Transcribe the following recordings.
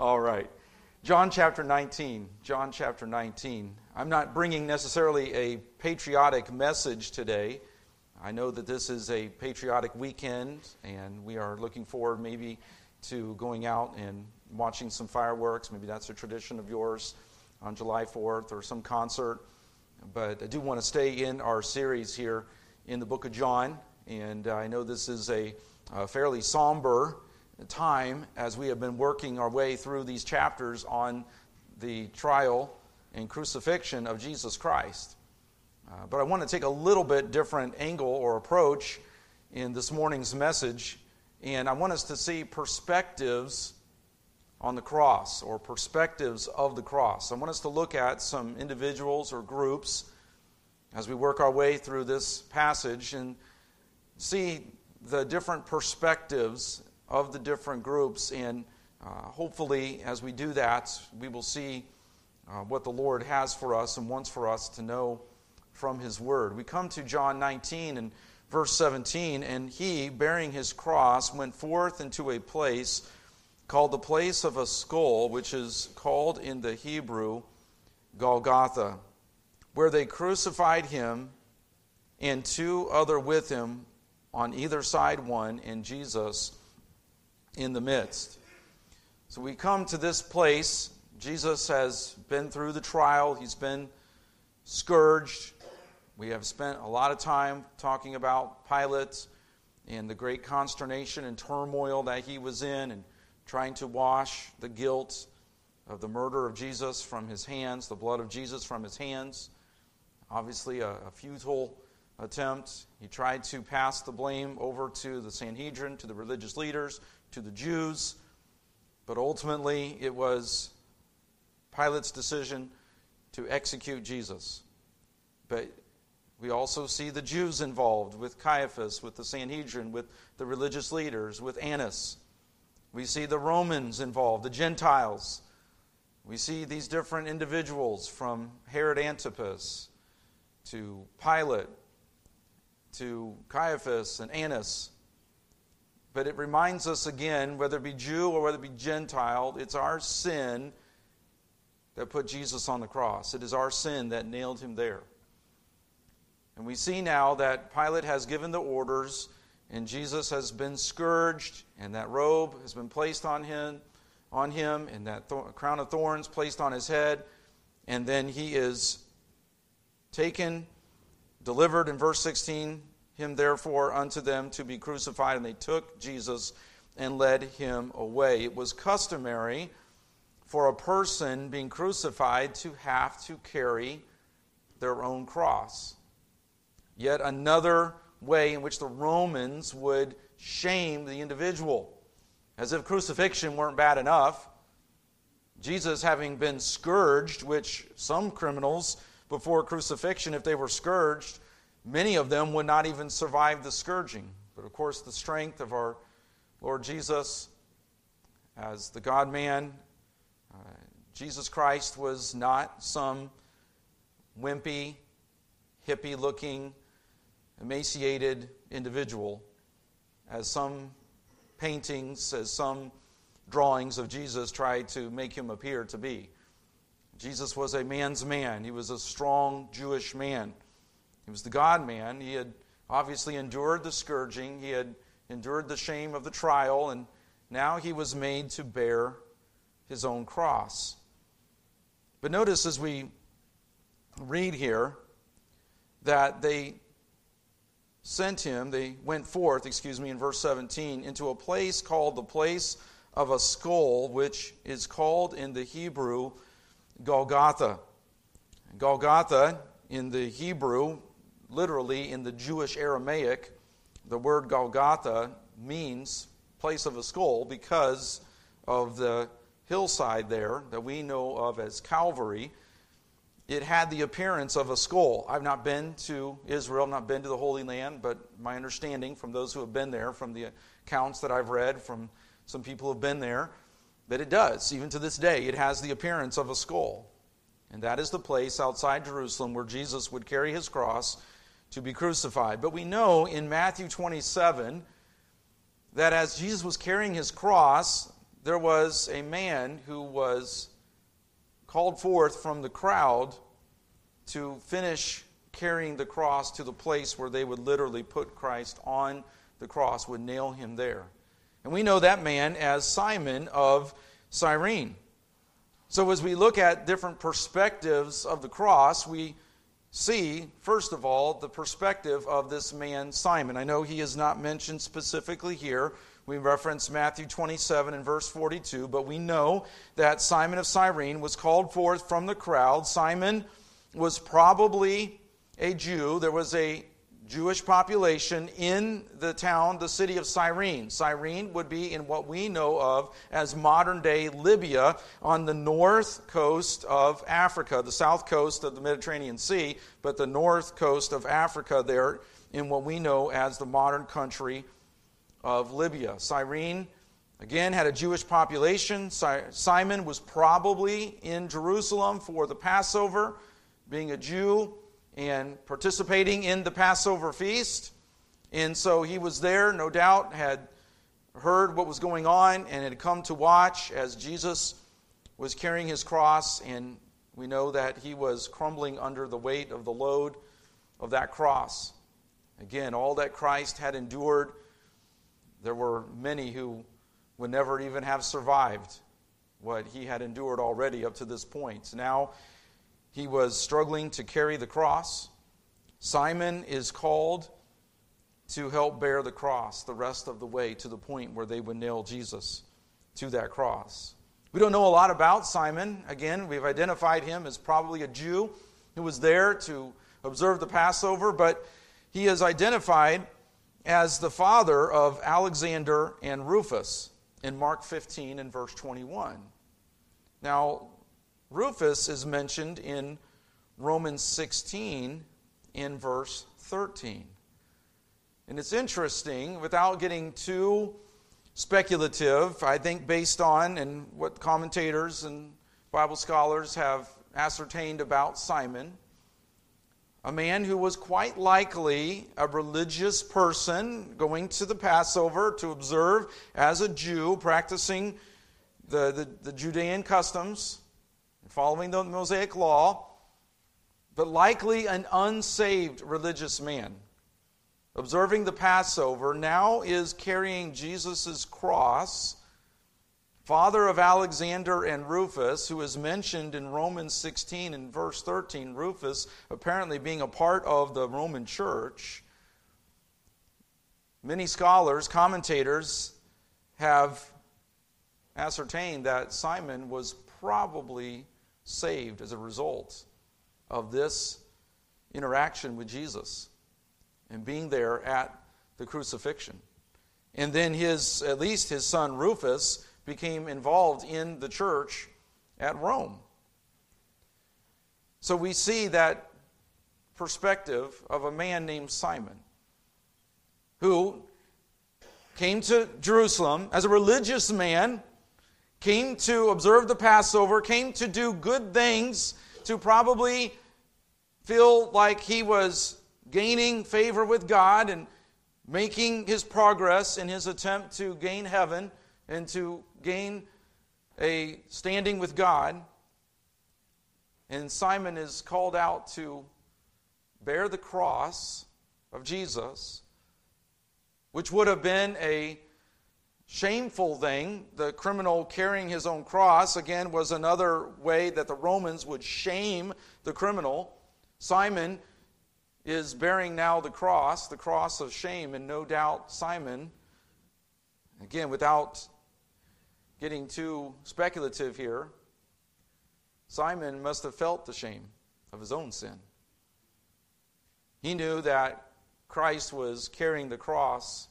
All right. John chapter 19. John chapter 19. I'm not bringing necessarily a patriotic message today. I know that this is a patriotic weekend, and we are looking forward maybe to going out and watching some fireworks. Maybe that's a tradition of yours on July 4th or some concert. But I do want to stay in our series here in the book of John, and I know this is a, a fairly somber time as we have been working our way through these chapters on the trial and crucifixion of Jesus Christ. Uh, but I want to take a little bit different angle or approach in this morning's message, and I want us to see perspectives on the cross or perspectives of the cross. I want us to look at some individuals or groups as we work our way through this passage and see the different perspectives of the different groups. And uh, hopefully, as we do that, we will see uh, what the Lord has for us and wants for us to know from His Word. We come to John 19 and verse 17, and he, bearing his cross, went forth into a place called the place of a skull, which is called in the Hebrew Golgotha, where they crucified him and two other with him on either side one, and Jesus in the midst. So we come to this place. Jesus has been through the trial, he's been scourged. We have spent a lot of time talking about Pilate and the great consternation and turmoil that he was in and trying to wash the guilt of the murder of Jesus from his hands, the blood of Jesus from his hands. Obviously, a, a futile attempt. He tried to pass the blame over to the Sanhedrin, to the religious leaders, to the Jews. But ultimately, it was Pilate's decision to execute Jesus. But we also see the Jews involved with Caiaphas, with the Sanhedrin, with the religious leaders, with Annas. We see the Romans involved, the Gentiles. We see these different individuals from Herod Antipas to Pilate to Caiaphas and Annas. But it reminds us again, whether it be Jew or whether it be Gentile, it's our sin that put Jesus on the cross. It is our sin that nailed him there. And we see now that Pilate has given the orders, and Jesus has been scourged, and that robe has been placed on him, on him, and that th- crown of thorns placed on his head, and then he is taken, delivered in verse 16 him therefore unto them to be crucified, and they took Jesus and led him away. It was customary for a person being crucified to have to carry their own cross. Yet another way in which the Romans would shame the individual. As if crucifixion weren't bad enough, Jesus having been scourged, which some criminals before crucifixion, if they were scourged, Many of them would not even survive the scourging. But of course, the strength of our Lord Jesus as the God man, uh, Jesus Christ was not some wimpy, hippie looking, emaciated individual, as some paintings, as some drawings of Jesus tried to make him appear to be. Jesus was a man's man, he was a strong Jewish man. He was the God man. He had obviously endured the scourging, he had endured the shame of the trial, and now he was made to bear his own cross. But notice as we read here that they sent him, they went forth, excuse me, in verse 17, into a place called the place of a skull, which is called in the Hebrew Golgotha. Golgotha in the Hebrew literally in the Jewish Aramaic, the word Golgotha means place of a skull because of the hillside there that we know of as Calvary. It had the appearance of a skull. I've not been to Israel, not been to the Holy Land, but my understanding from those who have been there, from the accounts that I've read from some people who have been there, that it does. Even to this day, it has the appearance of a skull. And that is the place outside Jerusalem where Jesus would carry his cross to be crucified. But we know in Matthew 27 that as Jesus was carrying his cross, there was a man who was called forth from the crowd to finish carrying the cross to the place where they would literally put Christ on the cross, would nail him there. And we know that man as Simon of Cyrene. So, as we look at different perspectives of the cross, we see, first of all, the perspective of this man, Simon. I know he is not mentioned specifically here. We reference Matthew 27 and verse 42, but we know that Simon of Cyrene was called forth from the crowd. Simon was probably a Jew. There was a Jewish population in the town, the city of Cyrene. Cyrene would be in what we know of as modern day Libya on the north coast of Africa, the south coast of the Mediterranean Sea, but the north coast of Africa there in what we know as the modern country of Libya. Cyrene, again, had a Jewish population. Simon was probably in Jerusalem for the Passover, being a Jew and participating in the Passover feast. And so he was there, no doubt, had heard what was going on and had come to watch as Jesus was carrying his cross. And we know that he was crumbling under the weight of the load of that cross. Again, all that Christ had endured, there were many who would never even have survived what he had endured already up to this point. Now, he was struggling to carry the cross. Simon is called to help bear the cross the rest of the way to the point where they would nail Jesus to that cross. We don't know a lot about Simon. Again, we've identified him as probably a Jew who was there to observe the Passover, but he is identified as the father of Alexander and Rufus in Mark 15 and verse 21. Now, Rufus is mentioned in Romans 16 in verse 13. And it's interesting, without getting too speculative, I think based on and what commentators and Bible scholars have ascertained about Simon, a man who was quite likely a religious person going to the Passover to observe as a Jew, practicing the, the, the Judean customs following the Mosaic law, but likely an unsaved religious man, observing the Passover, now is carrying Jesus' cross. Father of Alexander and Rufus, who is mentioned in Romans 16 and verse 13, Rufus apparently being a part of the Roman church. Many scholars, commentators, have ascertained that Simon was probably saved as a result of this interaction with Jesus and being there at the crucifixion. And then his, at least his son Rufus, became involved in the church at Rome. So we see that perspective of a man named Simon who came to Jerusalem as a religious man came to observe the Passover, came to do good things, to probably feel like he was gaining favor with God and making his progress in his attempt to gain heaven and to gain a standing with God. And Simon is called out to bear the cross of Jesus, which would have been a shameful thing. The criminal carrying his own cross, again, was another way that the Romans would shame the criminal. Simon is bearing now the cross, the cross of shame, and no doubt Simon, again, without getting too speculative here, Simon must have felt the shame of his own sin. He knew that Christ was carrying the cross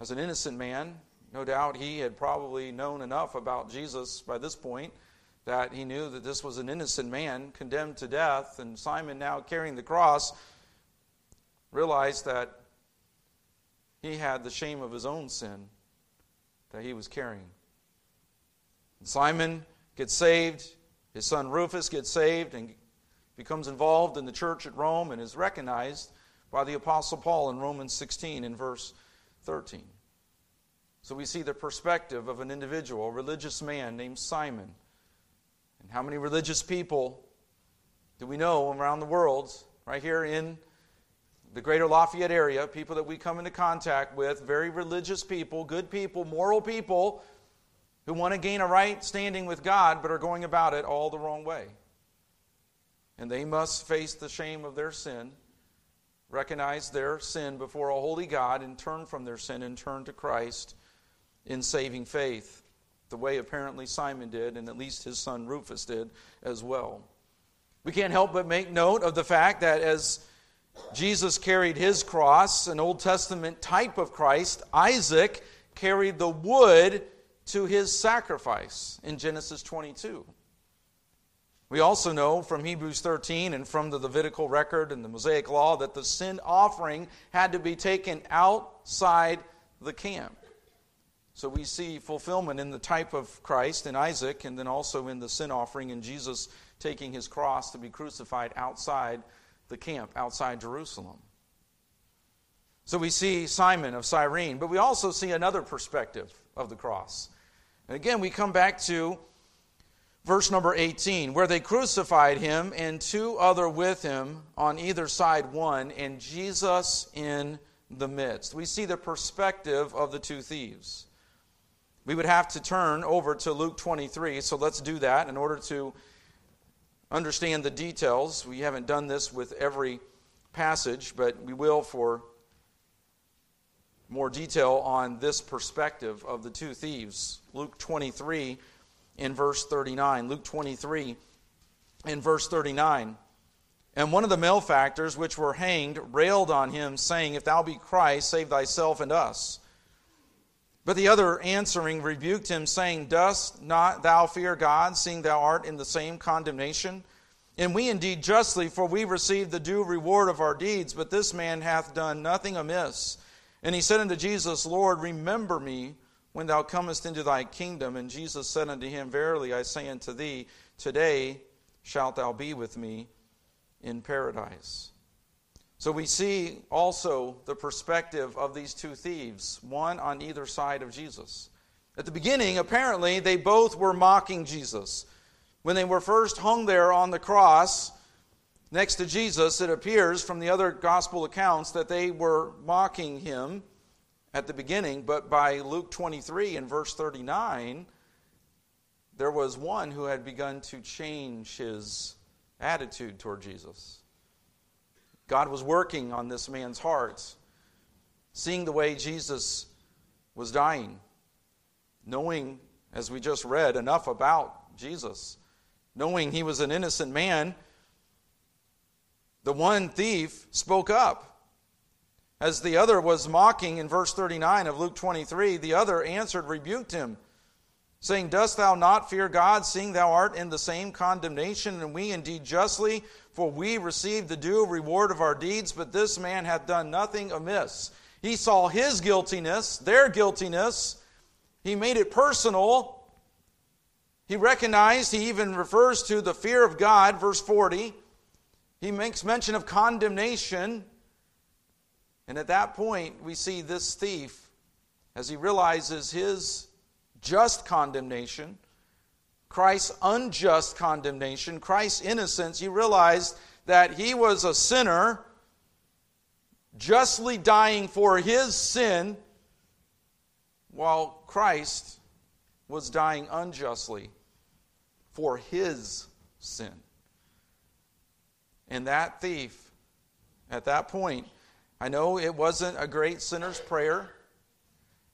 as an innocent man, no doubt he had probably known enough about Jesus by this point that he knew that this was an innocent man condemned to death, and Simon, now carrying the cross, realized that he had the shame of his own sin that he was carrying. And Simon gets saved, his son Rufus gets saved and becomes involved in the church at Rome and is recognized by the Apostle Paul in Romans 16 in verse 13. So we see the perspective of an individual, a religious man named Simon. And how many religious people do we know around the world, right here in the greater Lafayette area, people that we come into contact with, very religious people, good people, moral people, who want to gain a right standing with God but are going about it all the wrong way. And they must face the shame of their sin, recognize their sin before a holy God, and turn from their sin and turn to Christ in saving faith, the way apparently Simon did, and at least his son Rufus did as well. We can't help but make note of the fact that as Jesus carried his cross, an Old Testament type of Christ, Isaac carried the wood to his sacrifice in Genesis 22. We also know from Hebrews 13 and from the Levitical record and the Mosaic law that the sin offering had to be taken outside the camp. So we see fulfillment in the type of Christ in Isaac and then also in the sin offering in Jesus taking his cross to be crucified outside the camp outside Jerusalem. So we see Simon of Cyrene, but we also see another perspective of the cross. And again, we come back to verse number 18, where they crucified him and two other with him on either side one, and Jesus in the midst. We see the perspective of the two thieves. We would have to turn over to Luke 23, so let's do that in order to understand the details. We haven't done this with every passage, but we will for more detail on this perspective of the two thieves. Luke 23 in verse 39. Luke 23 in verse 39. And one of the malefactors which were hanged railed on him, saying, If thou be Christ, save thyself and us. But the other answering rebuked him, saying, Dost not thou fear God, seeing thou art in the same condemnation? And we indeed justly, for we receive the due reward of our deeds, but this man hath done nothing amiss. And he said unto Jesus, Lord, remember me when thou comest into thy kingdom. And Jesus said unto him, Verily I say unto thee, today shalt thou be with me in paradise. So we see also the perspective of these two thieves, one on either side of Jesus. At the beginning, apparently, they both were mocking Jesus. When they were first hung there on the cross next to Jesus, it appears from the other gospel accounts that they were mocking him at the beginning, but by Luke 23 and verse 39, there was one who had begun to change his attitude toward Jesus. God was working on this man's heart, seeing the way Jesus was dying, knowing, as we just read, enough about Jesus, knowing he was an innocent man. The one thief spoke up. As the other was mocking in verse 39 of Luke 23, the other answered, rebuked him, saying, Dost thou not fear God, seeing thou art in the same condemnation, and we indeed justly? For we receive the due reward of our deeds, but this man hath done nothing amiss. He saw his guiltiness, their guiltiness. He made it personal. He recognized, he even refers to the fear of God, verse 40. He makes mention of condemnation. And at that point, we see this thief, as he realizes his just condemnation, Christ's unjust condemnation, Christ's innocence, he realized that he was a sinner justly dying for his sin while Christ was dying unjustly for his sin. And that thief, at that point, I know it wasn't a great sinner's prayer.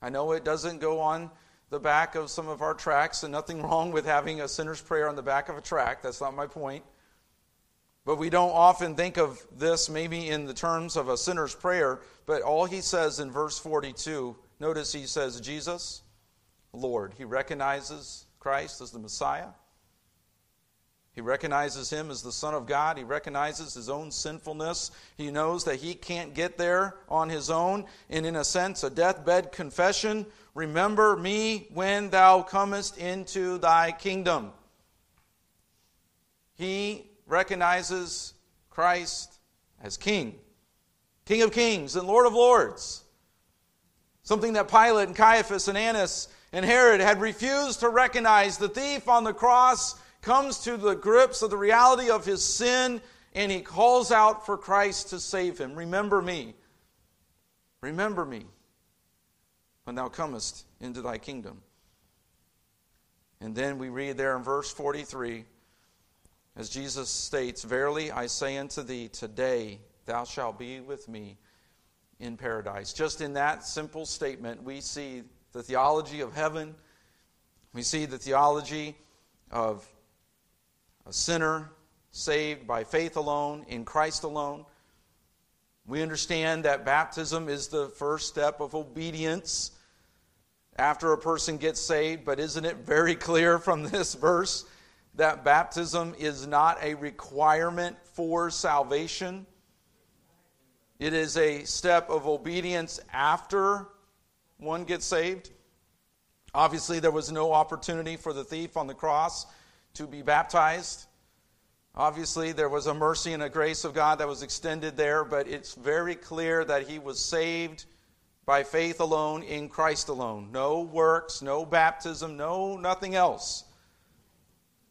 I know it doesn't go on the back of some of our tracks, and nothing wrong with having a sinner's prayer on the back of a track. That's not my point. But we don't often think of this maybe in the terms of a sinner's prayer, but all he says in verse 42, notice he says, Jesus, Lord. He recognizes Christ as the Messiah. He recognizes him as the Son of God. He recognizes his own sinfulness. He knows that he can't get there on his own. And in a sense, a deathbed confession Remember me when thou comest into thy kingdom. He recognizes Christ as King, King of kings and Lord of lords. Something that Pilate and Caiaphas and Annas and Herod had refused to recognize. The thief on the cross comes to the grips of the reality of his sin and he calls out for Christ to save him. Remember me. Remember me when thou comest into thy kingdom. And then we read there in verse 43 as Jesus states, Verily I say unto thee, today thou shalt be with me in paradise. Just in that simple statement, we see the theology of heaven, we see the theology of a sinner saved by faith alone, in Christ alone. We understand that baptism is the first step of obedience after a person gets saved, but isn't it very clear from this verse that baptism is not a requirement for salvation? It is a step of obedience after one gets saved. Obviously, there was no opportunity for the thief on the cross to be baptized. Obviously, there was a mercy and a grace of God that was extended there, but it's very clear that he was saved by faith alone in Christ alone. No works, no baptism, no nothing else.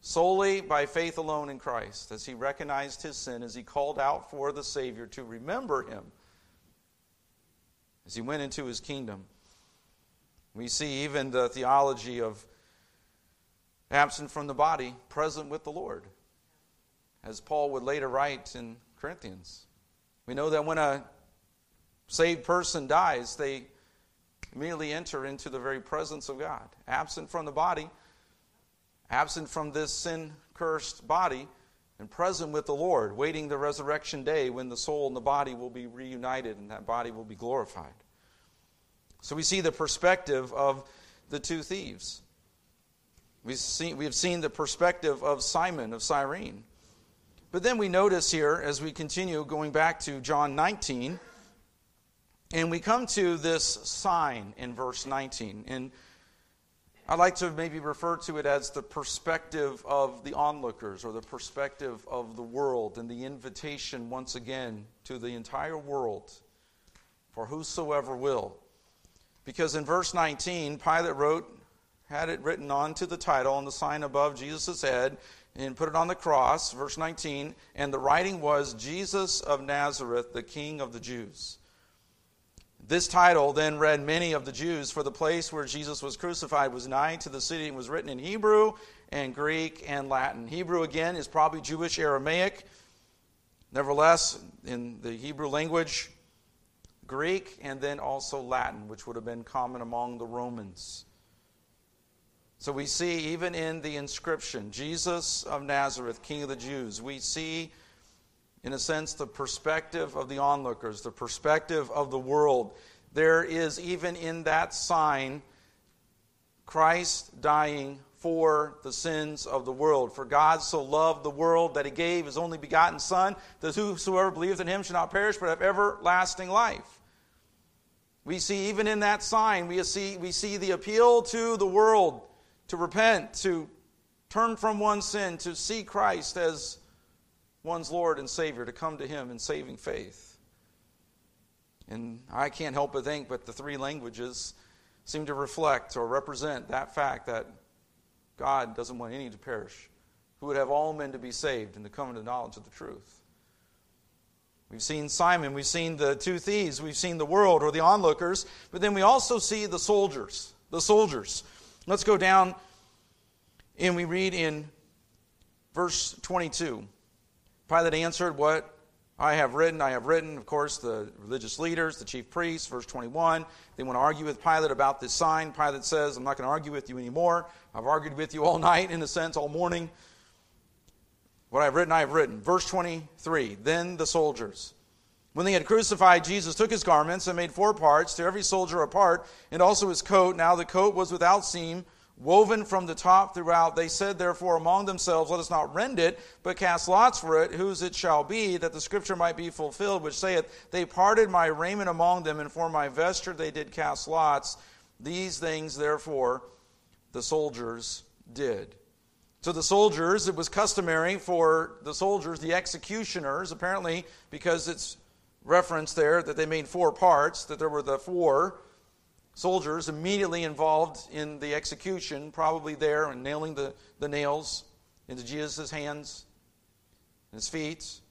Solely by faith alone in Christ, as he recognized his sin, as he called out for the Savior to remember him as he went into his kingdom. We see even the theology of absent from the body, present with the Lord as Paul would later write in Corinthians. We know that when a saved person dies, they immediately enter into the very presence of God. Absent from the body, absent from this sin cursed body, and present with the Lord, waiting the resurrection day when the soul and the body will be reunited and that body will be glorified. So we see the perspective of the two thieves. We've seen, we have seen the perspective of Simon of Cyrene. But then we notice here, as we continue going back to John 19, and we come to this sign in verse 19. And I'd like to maybe refer to it as the perspective of the onlookers or the perspective of the world and the invitation once again to the entire world for whosoever will. Because in verse 19, Pilate wrote, had it written onto the title on the sign above Jesus' head, and put it on the cross, verse 19, and the writing was Jesus of Nazareth, the King of the Jews. This title then read many of the Jews, for the place where Jesus was crucified was nigh to the city and was written in Hebrew and Greek and Latin. Hebrew, again, is probably Jewish Aramaic. Nevertheless, in the Hebrew language, Greek and then also Latin, which would have been common among the Romans. So we see, even in the inscription, Jesus of Nazareth, King of the Jews, we see, in a sense, the perspective of the onlookers, the perspective of the world. There is, even in that sign, Christ dying for the sins of the world. For God so loved the world that he gave his only begotten Son, that whosoever believes in him shall not perish but have everlasting life. We see even in that sign, we see, we see the appeal to the world to repent, to turn from one's sin, to see Christ as one's Lord and Savior, to come to Him in saving faith. And I can't help but think, but the three languages seem to reflect or represent that fact that God doesn't want any to perish, who would have all men to be saved and to come into knowledge of the truth. We've seen Simon, we've seen the two thieves, we've seen the world or the onlookers, but then we also see the soldiers. The soldiers. Let's go down and we read in verse 22. Pilate answered, What I have written, I have written. Of course, the religious leaders, the chief priests, verse 21, they want to argue with Pilate about this sign. Pilate says, I'm not going to argue with you anymore. I've argued with you all night, in a sense, all morning. What I've written, I have written. Verse 23 Then the soldiers, when they had crucified Jesus, took his garments and made four parts, to every soldier a part, and also his coat. Now the coat was without seam, woven from the top throughout. They said, therefore, among themselves, Let us not rend it, but cast lots for it, whose it shall be, that the scripture might be fulfilled, which saith, They parted my raiment among them, and for my vesture they did cast lots. These things, therefore, the soldiers did. So the soldiers, it was customary for the soldiers, the executioners, apparently, because it's reference there that they made four parts, that there were the four soldiers immediately involved in the execution, probably there and nailing the, the nails into Jesus' hands and his feet.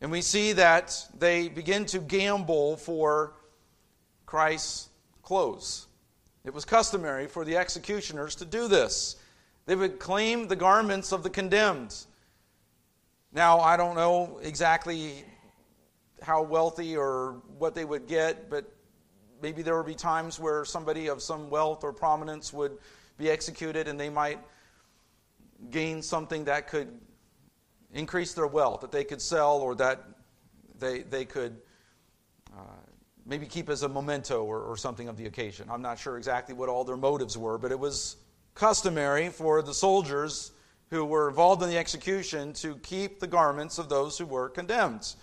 And we see that they begin to gamble for Christ's clothes. It was customary for the executioners to do this. They would claim the garments of the condemned. Now, I don't know exactly how wealthy or what they would get, but maybe there would be times where somebody of some wealth or prominence would be executed and they might gain something that could increase their wealth, that they could sell or that they, they could uh, maybe keep as a memento or, or something of the occasion. I'm not sure exactly what all their motives were, but it was customary for the soldiers who were involved in the execution to keep the garments of those who were condemned.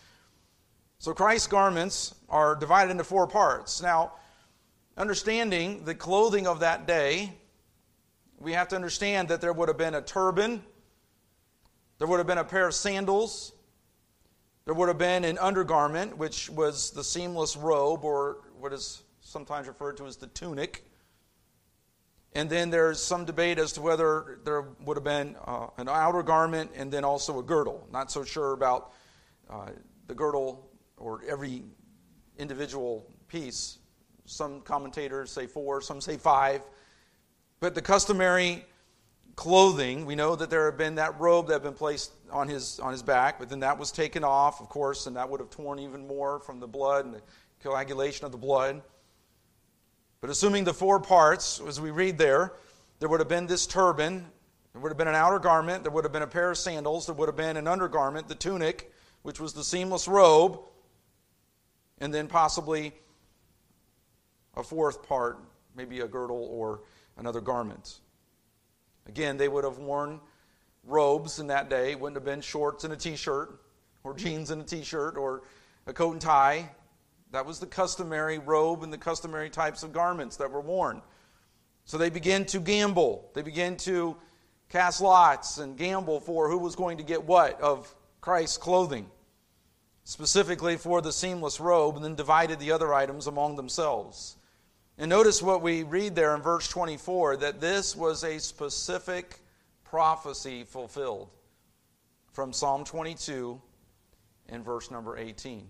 So Christ's garments are divided into four parts. Now, understanding the clothing of that day, we have to understand that there would have been a turban, there would have been a pair of sandals, there would have been an undergarment, which was the seamless robe, or what is sometimes referred to as the tunic. And then there's some debate as to whether there would have been uh, an outer garment and then also a girdle. Not so sure about uh, the girdle or every individual piece. Some commentators say four, some say five. But the customary clothing, we know that there had been that robe that had been placed on his, on his back, but then that was taken off, of course, and that would have torn even more from the blood and the coagulation of the blood. But assuming the four parts, as we read there, there would have been this turban, there would have been an outer garment, there would have been a pair of sandals, there would have been an undergarment, the tunic, which was the seamless robe, and then possibly a fourth part, maybe a girdle or another garment. Again, they would have worn robes in that day. It wouldn't have been shorts and a t shirt, or mm-hmm. jeans and a t shirt, or a coat and tie. That was the customary robe and the customary types of garments that were worn. So they began to gamble. They began to cast lots and gamble for who was going to get what of Christ's clothing specifically for the seamless robe, and then divided the other items among themselves. And notice what we read there in verse 24 that this was a specific prophecy fulfilled from Psalm 22 and verse number 18,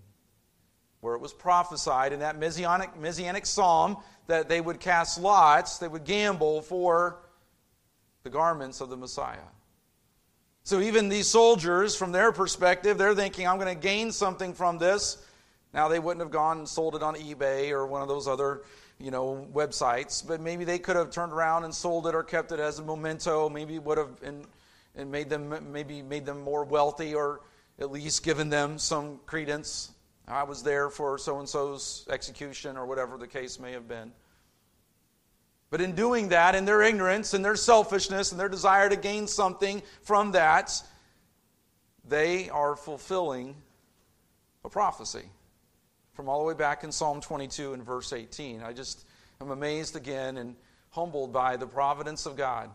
where it was prophesied in that messianic, messianic psalm that they would cast lots, they would gamble for the garments of the Messiah. So even these soldiers, from their perspective, they're thinking, I'm going to gain something from this. Now, they wouldn't have gone and sold it on eBay or one of those other you know, websites, but maybe they could have turned around and sold it or kept it as a memento. Maybe would have and, and made them maybe made them more wealthy or at least given them some credence. I was there for so and so's execution or whatever the case may have been. But in doing that, in their ignorance and their selfishness and their desire to gain something from that, they are fulfilling a prophecy from all the way back in Psalm 22 and verse 18. I just am amazed again and humbled by the providence of God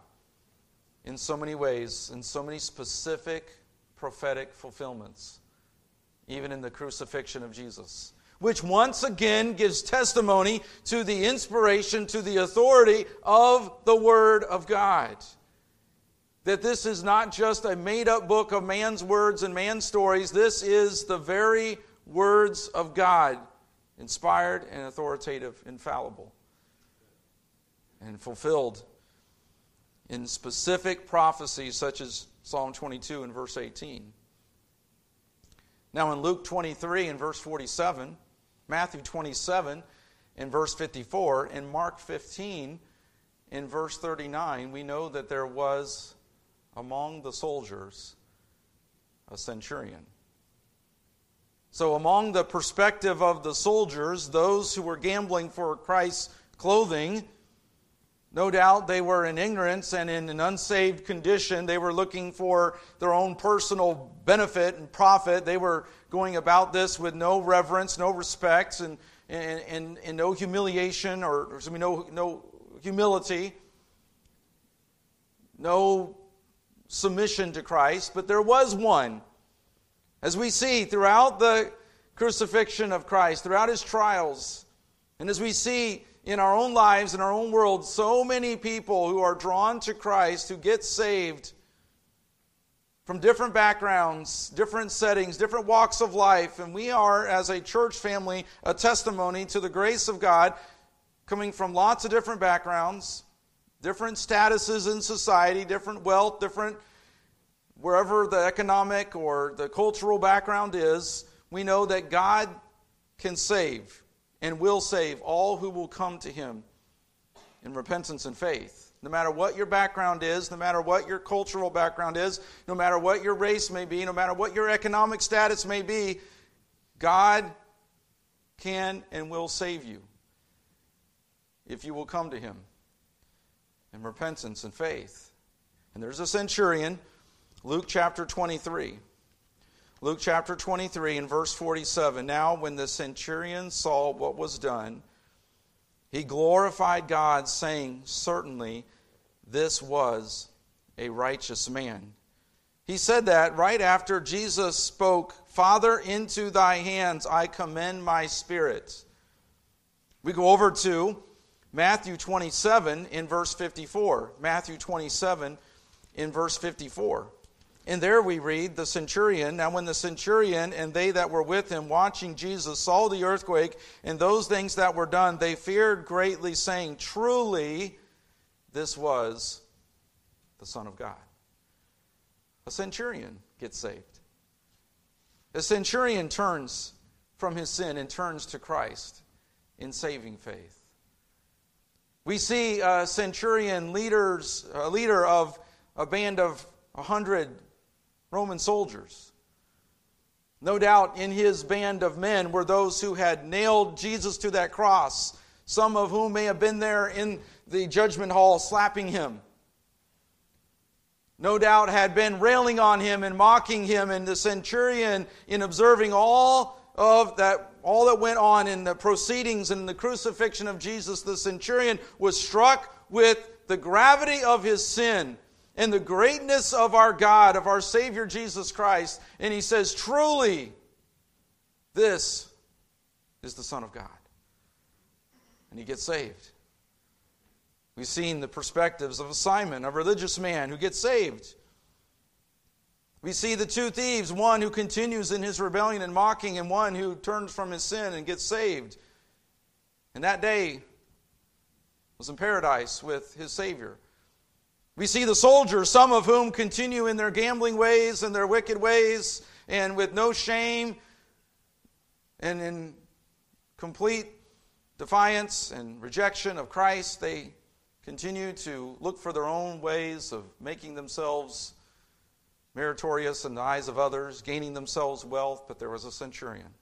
in so many ways, in so many specific prophetic fulfillments, even in the crucifixion of Jesus which once again gives testimony to the inspiration, to the authority of the Word of God. That this is not just a made up book of man's words and man's stories, this is the very words of God, inspired and authoritative, infallible, and fulfilled in specific prophecies such as Psalm 22 and verse 18. Now, in Luke 23 and verse 47, Matthew 27 in verse 54, in Mark 15 in verse 39, we know that there was among the soldiers a centurion. So, among the perspective of the soldiers, those who were gambling for Christ's clothing, no doubt they were in ignorance and in an unsaved condition. They were looking for their own personal benefit and profit. They were going about this with no reverence, no respect, and, and, and, and no humiliation or, or no, no humility, no submission to Christ. But there was one. As we see throughout the crucifixion of Christ, throughout his trials, And as we see in our own lives, in our own world, so many people who are drawn to Christ, who get saved from different backgrounds, different settings, different walks of life, and we are, as a church family, a testimony to the grace of God coming from lots of different backgrounds, different statuses in society, different wealth, different wherever the economic or the cultural background is, we know that God can save and will save all who will come to Him in repentance and faith. No matter what your background is, no matter what your cultural background is, no matter what your race may be, no matter what your economic status may be, God can and will save you if you will come to Him in repentance and faith. And there's a centurion Luke chapter 23. Luke chapter 23 and verse 47. Now, when the centurion saw what was done, he glorified God, saying, Certainly this was a righteous man. He said that right after Jesus spoke, Father, into thy hands I commend my spirit. We go over to Matthew 27 in verse 54. Matthew 27 in verse 54. And there we read the centurion. Now, when the centurion and they that were with him watching Jesus saw the earthquake and those things that were done, they feared greatly, saying, Truly, this was the Son of God. A centurion gets saved. A centurion turns from his sin and turns to Christ in saving faith. We see a centurion leaders, a leader of a band of a hundred Roman soldiers. No doubt in his band of men were those who had nailed Jesus to that cross, some of whom may have been there in the judgment hall slapping him. No doubt had been railing on him and mocking him, and the centurion, in observing all of that, all that went on in the proceedings and the crucifixion of Jesus, the centurion was struck with the gravity of his sin and the greatness of our God, of our Savior Jesus Christ. And he says, Truly, this is the Son of God. And he gets saved. We've seen the perspectives of a Simon, a religious man who gets saved. We see the two thieves, one who continues in his rebellion and mocking, and one who turns from his sin and gets saved. And that day was in paradise with his Savior. We see the soldiers, some of whom continue in their gambling ways and their wicked ways, and with no shame and in complete defiance and rejection of Christ, they continue to look for their own ways of making themselves meritorious in the eyes of others, gaining themselves wealth. But there was a centurion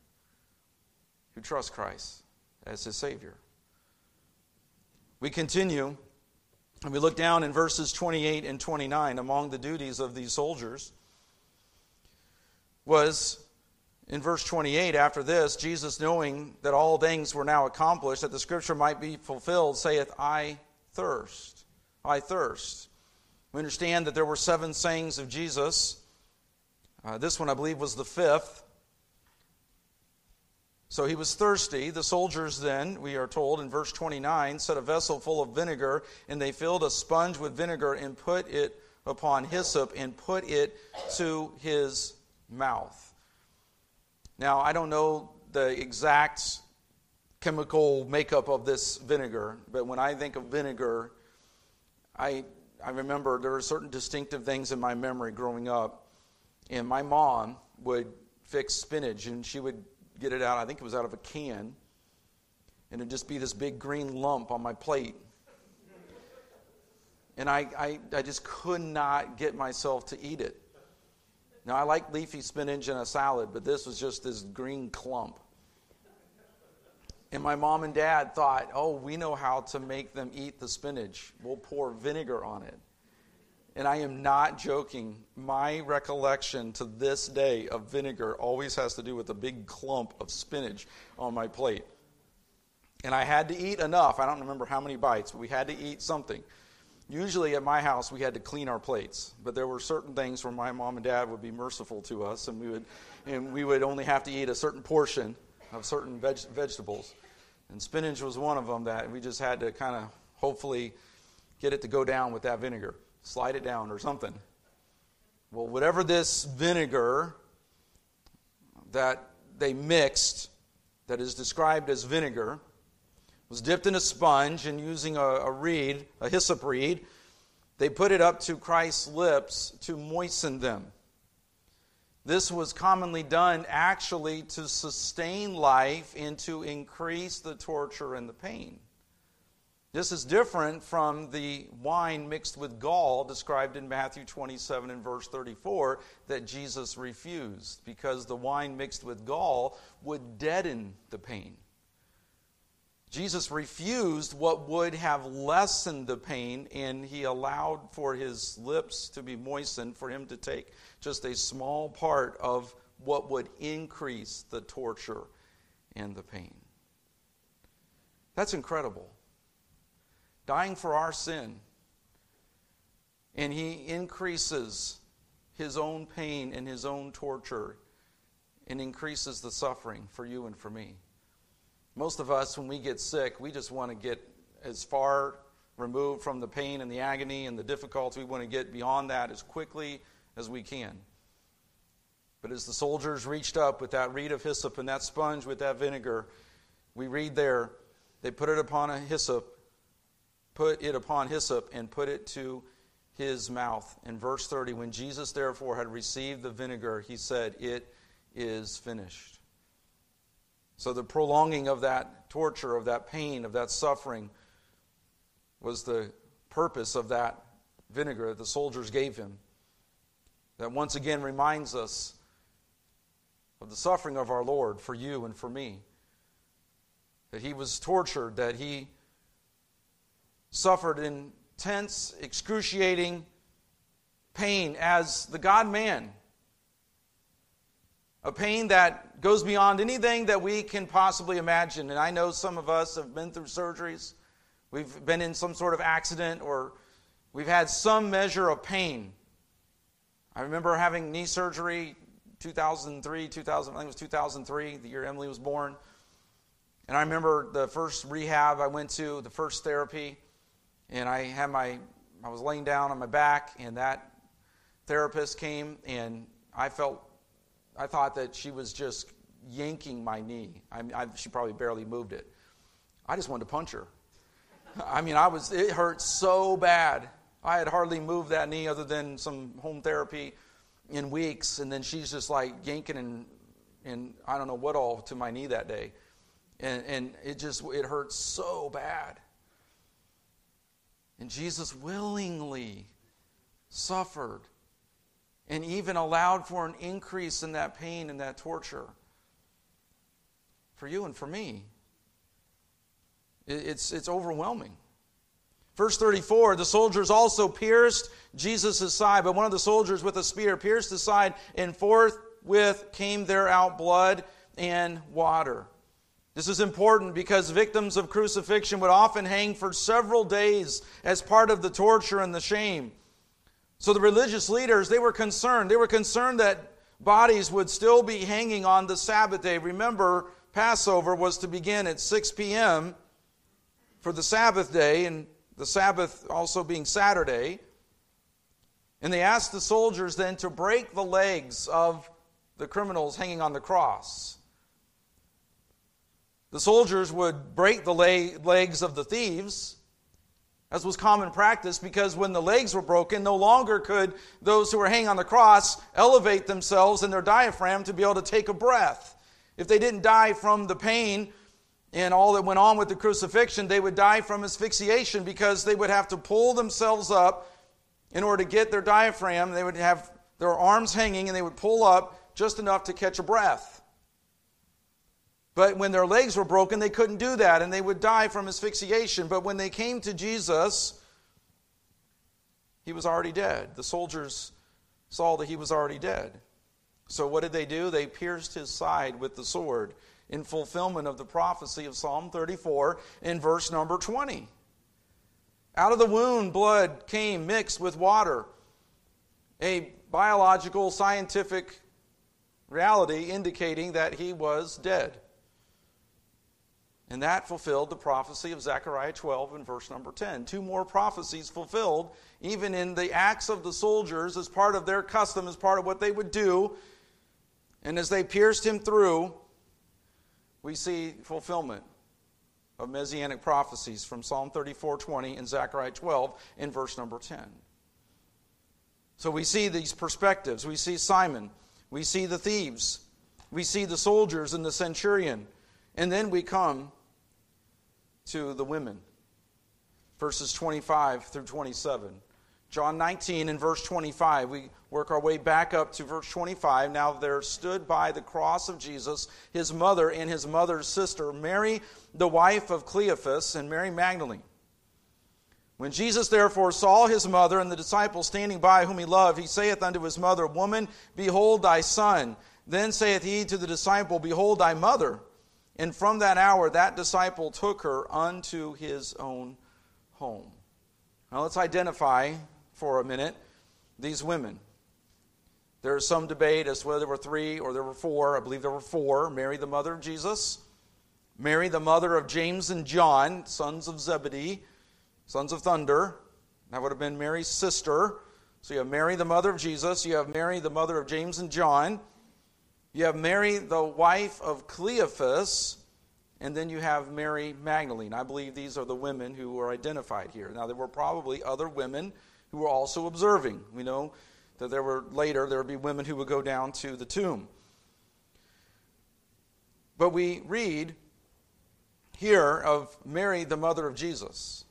who trusts Christ as his Savior. We continue and we look down in verses 28 and 29, among the duties of these soldiers was in verse 28, after this, Jesus, knowing that all things were now accomplished, that the scripture might be fulfilled, saith, I thirst. I thirst. We understand that there were seven sayings of Jesus. Uh, this one, I believe, was the fifth. So he was thirsty. The soldiers then, we are told in verse 29, set a vessel full of vinegar, and they filled a sponge with vinegar and put it upon hyssop and put it to his mouth. Now, I don't know the exact chemical makeup of this vinegar, but when I think of vinegar, I, I remember there are certain distinctive things in my memory growing up. And my mom would fix spinach, and she would get it out. I think it was out of a can. And it'd just be this big green lump on my plate. And I, I, I just could not get myself to eat it. Now, I like leafy spinach in a salad, but this was just this green clump. And my mom and dad thought, oh, we know how to make them eat the spinach. We'll pour vinegar on it. And I am not joking. My recollection to this day of vinegar always has to do with a big clump of spinach on my plate. And I had to eat enough. I don't remember how many bites, but we had to eat something. Usually at my house, we had to clean our plates, but there were certain things where my mom and dad would be merciful to us, and we would, and we would only have to eat a certain portion of certain veg- vegetables. And spinach was one of them that we just had to kind of hopefully get it to go down with that vinegar, slide it down or something. Well, whatever this vinegar that they mixed, that is described as vinegar, was dipped in a sponge and using a, a reed, a hyssop reed, they put it up to Christ's lips to moisten them. This was commonly done actually to sustain life and to increase the torture and the pain. This is different from the wine mixed with gall described in Matthew 27 and verse 34 that Jesus refused because the wine mixed with gall would deaden the pain. Jesus refused what would have lessened the pain, and he allowed for his lips to be moistened, for him to take just a small part of what would increase the torture and the pain. That's incredible. Dying for our sin, and he increases his own pain and his own torture and increases the suffering for you and for me. Most of us, when we get sick, we just want to get as far removed from the pain and the agony and the difficulty. We want to get beyond that as quickly as we can. But as the soldiers reached up with that reed of hyssop and that sponge with that vinegar, we read there, they put it upon a hyssop, put it upon hyssop, and put it to his mouth. In verse 30, when Jesus therefore had received the vinegar, he said, It is finished. So the prolonging of that torture, of that pain, of that suffering was the purpose of that vinegar that the soldiers gave him. That once again reminds us of the suffering of our Lord for you and for me. That he was tortured, that he suffered intense, excruciating pain as the God man a pain that goes beyond anything that we can possibly imagine. And I know some of us have been through surgeries, we've been in some sort of accident, or we've had some measure of pain. I remember having knee surgery 2003, 2000, I think it was 2003, the year Emily was born. And I remember the first rehab I went to, the first therapy, and I had my, I was laying down on my back, and that therapist came, and I felt I thought that she was just yanking my knee. I, I, she probably barely moved it. I just wanted to punch her. I mean, I was, it hurt so bad. I had hardly moved that knee other than some home therapy in weeks, and then she's just like yanking and, and I don't know what all to my knee that day. And, and it just, it hurt so bad. And Jesus willingly suffered and even allowed for an increase in that pain and that torture for you and for me. It's, it's overwhelming. Verse 34 the soldiers also pierced Jesus' side, but one of the soldiers with a spear pierced his side, and forthwith came there out blood and water. This is important because victims of crucifixion would often hang for several days as part of the torture and the shame. So the religious leaders, they were concerned. They were concerned that bodies would still be hanging on the Sabbath day. Remember, Passover was to begin at 6 p.m. for the Sabbath day, and the Sabbath also being Saturday. And they asked the soldiers then to break the legs of the criminals hanging on the cross. The soldiers would break the legs of the thieves as was common practice, because when the legs were broken, no longer could those who were hanging on the cross elevate themselves in their diaphragm to be able to take a breath. If they didn't die from the pain and all that went on with the crucifixion, they would die from asphyxiation because they would have to pull themselves up in order to get their diaphragm. They would have their arms hanging and they would pull up just enough to catch a breath. But when their legs were broken, they couldn't do that and they would die from asphyxiation. But when they came to Jesus, he was already dead. The soldiers saw that he was already dead. So what did they do? They pierced his side with the sword in fulfillment of the prophecy of Psalm 34 in verse number 20. Out of the wound, blood came mixed with water. A biological, scientific reality indicating that he was dead. And that fulfilled the prophecy of Zechariah 12 and verse number 10. Two more prophecies fulfilled, even in the acts of the soldiers, as part of their custom, as part of what they would do. And as they pierced him through, we see fulfillment of messianic prophecies from Psalm 34:20 and Zechariah 12 in verse number 10. So we see these perspectives. We see Simon, we see the thieves, we see the soldiers and the centurion, and then we come to the women. Verses 25 through 27. John 19 and verse 25. We work our way back up to verse 25. Now there stood by the cross of Jesus his mother and his mother's sister, Mary, the wife of Cleophas, and Mary Magdalene. When Jesus therefore saw his mother and the disciple standing by whom he loved, he saith unto his mother, Woman, behold thy son. Then saith he to the disciple, Behold thy mother. And from that hour, that disciple took her unto his own home. Now let's identify for a minute these women. There is some debate as to whether there were three or there were four. I believe there were four Mary, the mother of Jesus, Mary, the mother of James and John, sons of Zebedee, sons of thunder. That would have been Mary's sister. So you have Mary, the mother of Jesus. You have Mary, the mother of James and John. You have Mary, the wife of Cleophas, and then you have Mary Magdalene. I believe these are the women who are identified here. Now, there were probably other women who were also observing. We know that there were later, there would be women who would go down to the tomb. But we read here of Mary, the mother of Jesus.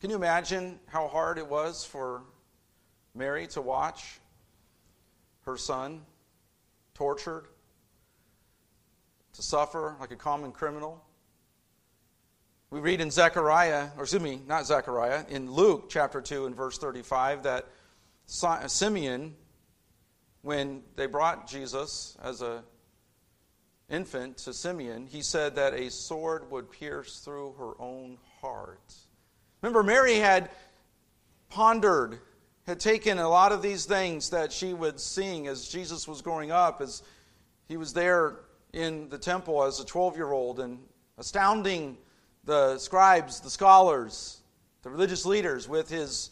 Can you imagine how hard it was for Mary to watch her son tortured, to suffer like a common criminal. We read in Zechariah, or excuse me, not Zechariah, in Luke chapter 2 and verse 35 that uh, Simeon, when they brought Jesus as a infant to Simeon, he said that a sword would pierce through her own heart. Remember, Mary had pondered had taken a lot of these things that she would sing as Jesus was growing up, as he was there in the temple as a 12 year old and astounding the scribes, the scholars, the religious leaders with his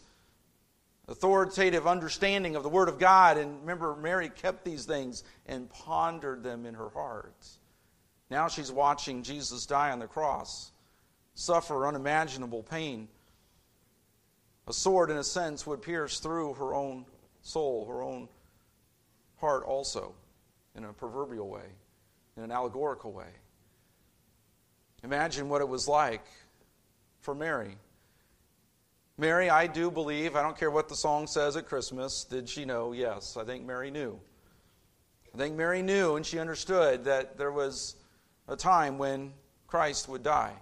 authoritative understanding of the Word of God. And remember, Mary kept these things and pondered them in her heart. Now she's watching Jesus die on the cross, suffer unimaginable pain a sword, in a sense, would pierce through her own soul, her own heart also, in a proverbial way, in an allegorical way. Imagine what it was like for Mary. Mary, I do believe, I don't care what the song says at Christmas, did she know? Yes, I think Mary knew. I think Mary knew and she understood that there was a time when Christ would die.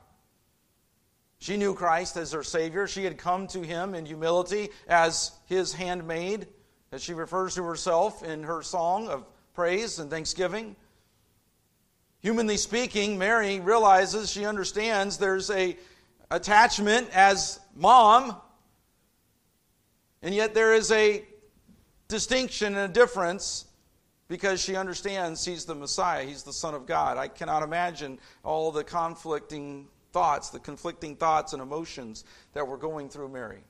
She knew Christ as her Savior. She had come to him in humility as his handmaid, as she refers to herself in her song of praise and thanksgiving. Humanly speaking, Mary realizes, she understands there's a attachment as mom, and yet there is a distinction and a difference because she understands he's the Messiah, he's the Son of God. I cannot imagine all the conflicting thoughts, the conflicting thoughts and emotions that were going through Mary.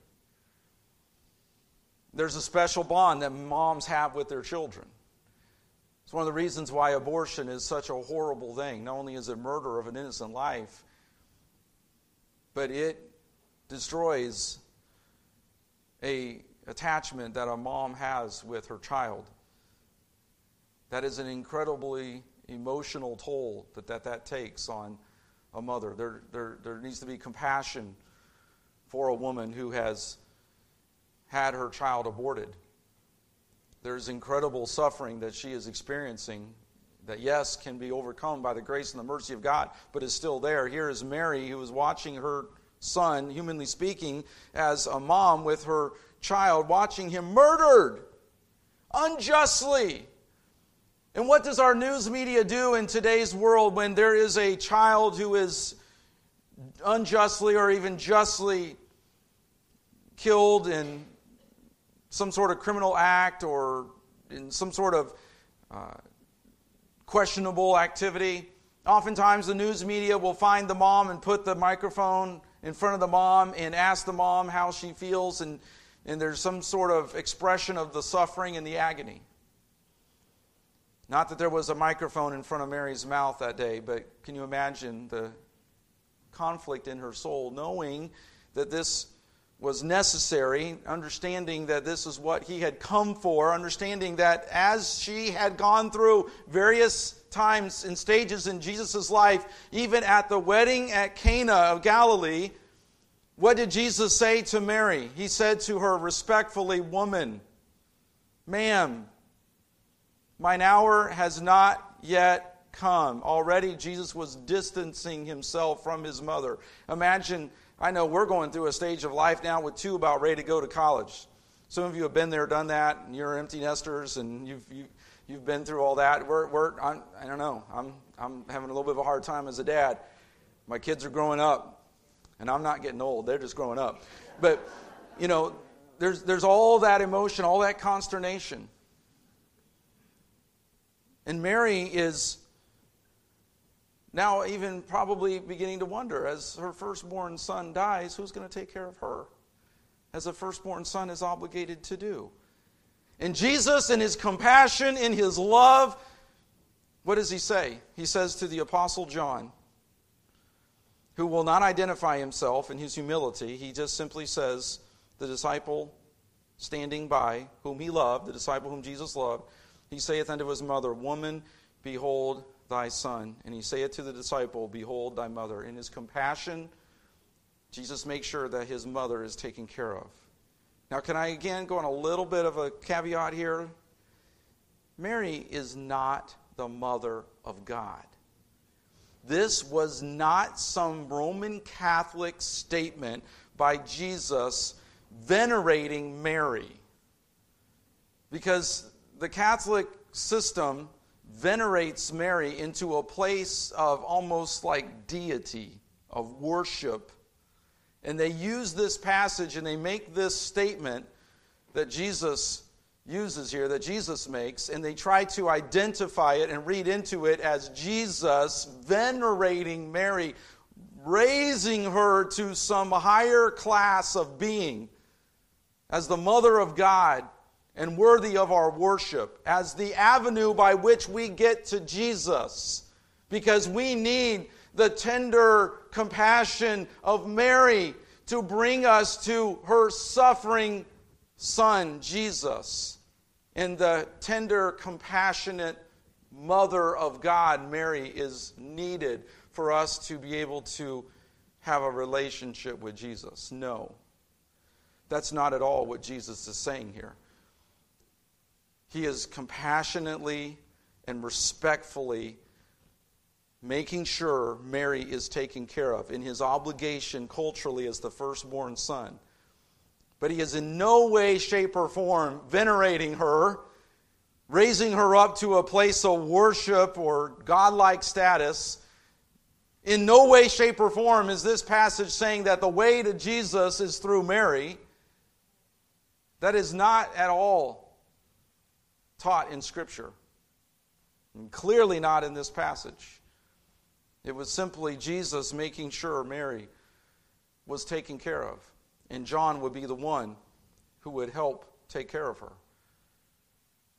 There's a special bond that moms have with their children. It's one of the reasons why abortion is such a horrible thing. Not only is it murder of an innocent life, but it destroys a attachment that a mom has with her child. That is an incredibly emotional toll that that, that takes on a mother. There, there, there needs to be compassion for a woman who has had her child aborted. There's incredible suffering that she is experiencing that, yes, can be overcome by the grace and the mercy of God, but is still there. Here is Mary, who is watching her son, humanly speaking, as a mom with her child, watching him murdered unjustly and what does our news media do in today's world when there is a child who is unjustly or even justly killed in some sort of criminal act or in some sort of uh, questionable activity? Oftentimes, the news media will find the mom and put the microphone in front of the mom and ask the mom how she feels, and, and there's some sort of expression of the suffering and the agony. Not that there was a microphone in front of Mary's mouth that day, but can you imagine the conflict in her soul, knowing that this was necessary, understanding that this is what he had come for, understanding that as she had gone through various times and stages in Jesus' life, even at the wedding at Cana of Galilee, what did Jesus say to Mary? He said to her respectfully, Woman, ma'am, mine hour has not yet come. Already Jesus was distancing himself from his mother. Imagine I know we're going through a stage of life now with two about ready to go to college. Some of you have been there, done that, and you're empty nesters, and you've, you, you've been through all that. We're, we're, I'm, I don't know, I'm, I'm having a little bit of a hard time as a dad. My kids are growing up, and I'm not getting old, they're just growing up. But, you know, there's, there's all that emotion, all that consternation. And Mary is now, even probably beginning to wonder as her firstborn son dies, who's going to take care of her? As a firstborn son is obligated to do. And Jesus, in his compassion, in his love, what does he say? He says to the Apostle John, who will not identify himself in his humility, he just simply says, the disciple standing by, whom he loved, the disciple whom Jesus loved, he saith unto his mother, Woman, behold thy son. And he saith to the disciple, Behold thy mother. In his compassion, Jesus makes sure that his mother is taken care of. Now, can I again go on a little bit of a caveat here? Mary is not the mother of God. This was not some Roman Catholic statement by Jesus venerating Mary. Because the Catholic system venerates Mary into a place of almost like deity, of worship. And they use this passage and they make this statement that Jesus uses here, that Jesus makes, and they try to identify it and read into it as Jesus venerating Mary, raising her to some higher class of being as the mother of God and worthy of our worship as the avenue by which we get to Jesus because we need the tender compassion of Mary to bring us to her suffering son, Jesus. And the tender, compassionate mother of God, Mary, is needed for us to be able to have a relationship with Jesus. No. That's not at all what Jesus is saying here. He is compassionately and respectfully making sure Mary is taken care of in his obligation culturally as the firstborn son. But he is in no way, shape, or form venerating her, raising her up to a place of worship or godlike status. In no way, shape, or form is this passage saying that the way to Jesus is through Mary. That is not at all taught in Scripture. And clearly not in this passage. It was simply Jesus making sure Mary was taken care of. And John would be the one who would help take care of her.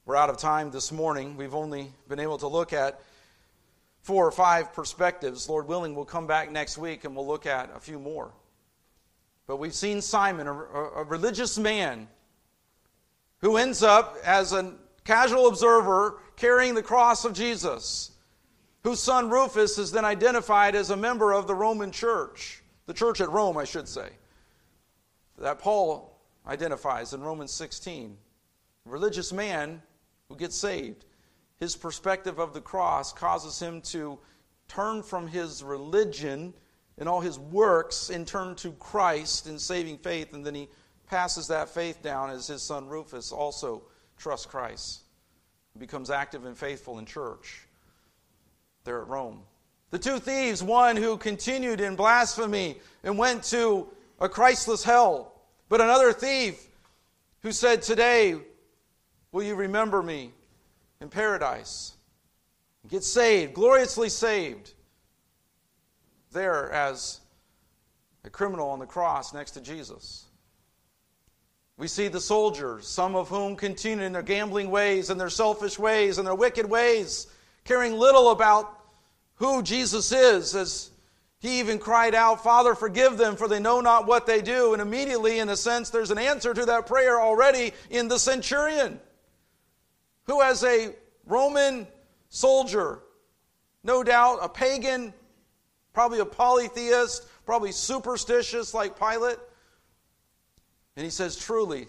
We're out of time this morning. We've only been able to look at four or five perspectives. Lord willing, we'll come back next week and we'll look at a few more. But we've seen Simon, a, a religious man, who ends up as an casual observer carrying the cross of Jesus, whose son Rufus is then identified as a member of the Roman church, the church at Rome, I should say, that Paul identifies in Romans 16. A religious man who gets saved. His perspective of the cross causes him to turn from his religion and all his works and turn to Christ in saving faith, and then he passes that faith down as his son Rufus also Trust Christ, becomes active and faithful in church there at Rome. The two thieves, one who continued in blasphemy and went to a Christless hell, but another thief who said, Today, will you remember me in paradise? Get saved, gloriously saved. there as a criminal on the cross next to Jesus. We see the soldiers, some of whom continue in their gambling ways and their selfish ways and their wicked ways, caring little about who Jesus is, as he even cried out, Father, forgive them, for they know not what they do. And immediately, in a sense, there's an answer to that prayer already in the centurion, who, as a Roman soldier, no doubt a pagan, probably a polytheist, probably superstitious like Pilate, and he says, Truly,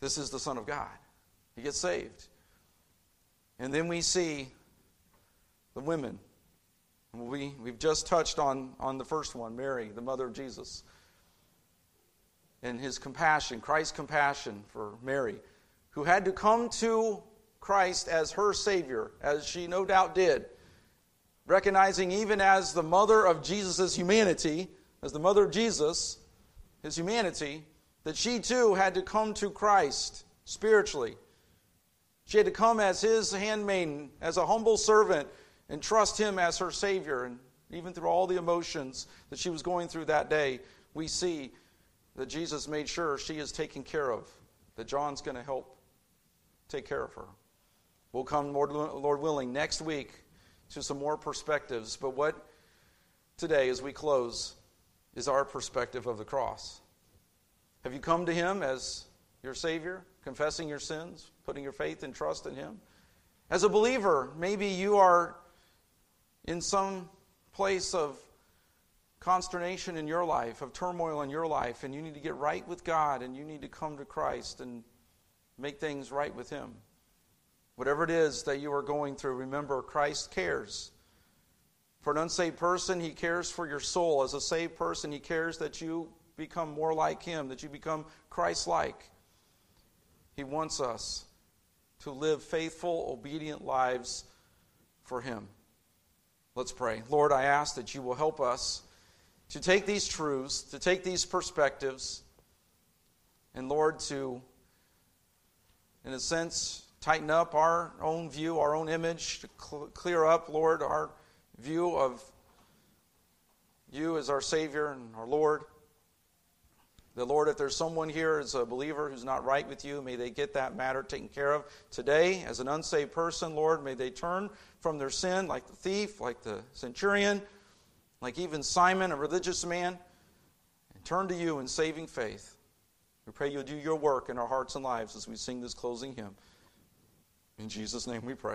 this is the Son of God. He gets saved. And then we see the women. We, we've just touched on, on the first one, Mary, the mother of Jesus. And his compassion, Christ's compassion for Mary, who had to come to Christ as her Savior, as she no doubt did, recognizing even as the mother of Jesus' humanity, as the mother of Jesus, his humanity, that she too had to come to Christ spiritually. She had to come as his handmaiden, as a humble servant, and trust him as her Savior. And even through all the emotions that she was going through that day, we see that Jesus made sure she is taken care of, that John's going to help take care of her. We'll come, Lord willing, next week to some more perspectives. But what today, as we close, is our perspective of the cross. Have you come to Him as your Savior, confessing your sins, putting your faith and trust in Him? As a believer, maybe you are in some place of consternation in your life, of turmoil in your life, and you need to get right with God and you need to come to Christ and make things right with Him. Whatever it is that you are going through, remember Christ cares. For an unsaved person, he cares for your soul. As a saved person, he cares that you become more like him, that you become Christ like. He wants us to live faithful, obedient lives for him. Let's pray. Lord, I ask that you will help us to take these truths, to take these perspectives, and Lord, to, in a sense, tighten up our own view, our own image, to cl- clear up, Lord, our view of you as our Savior and our Lord. The Lord, if there's someone here as a believer who's not right with you, may they get that matter taken care of today. As an unsaved person, Lord, may they turn from their sin like the thief, like the centurion, like even Simon, a religious man, and turn to you in saving faith. We pray you'll do your work in our hearts and lives as we sing this closing hymn. In Jesus' name we pray.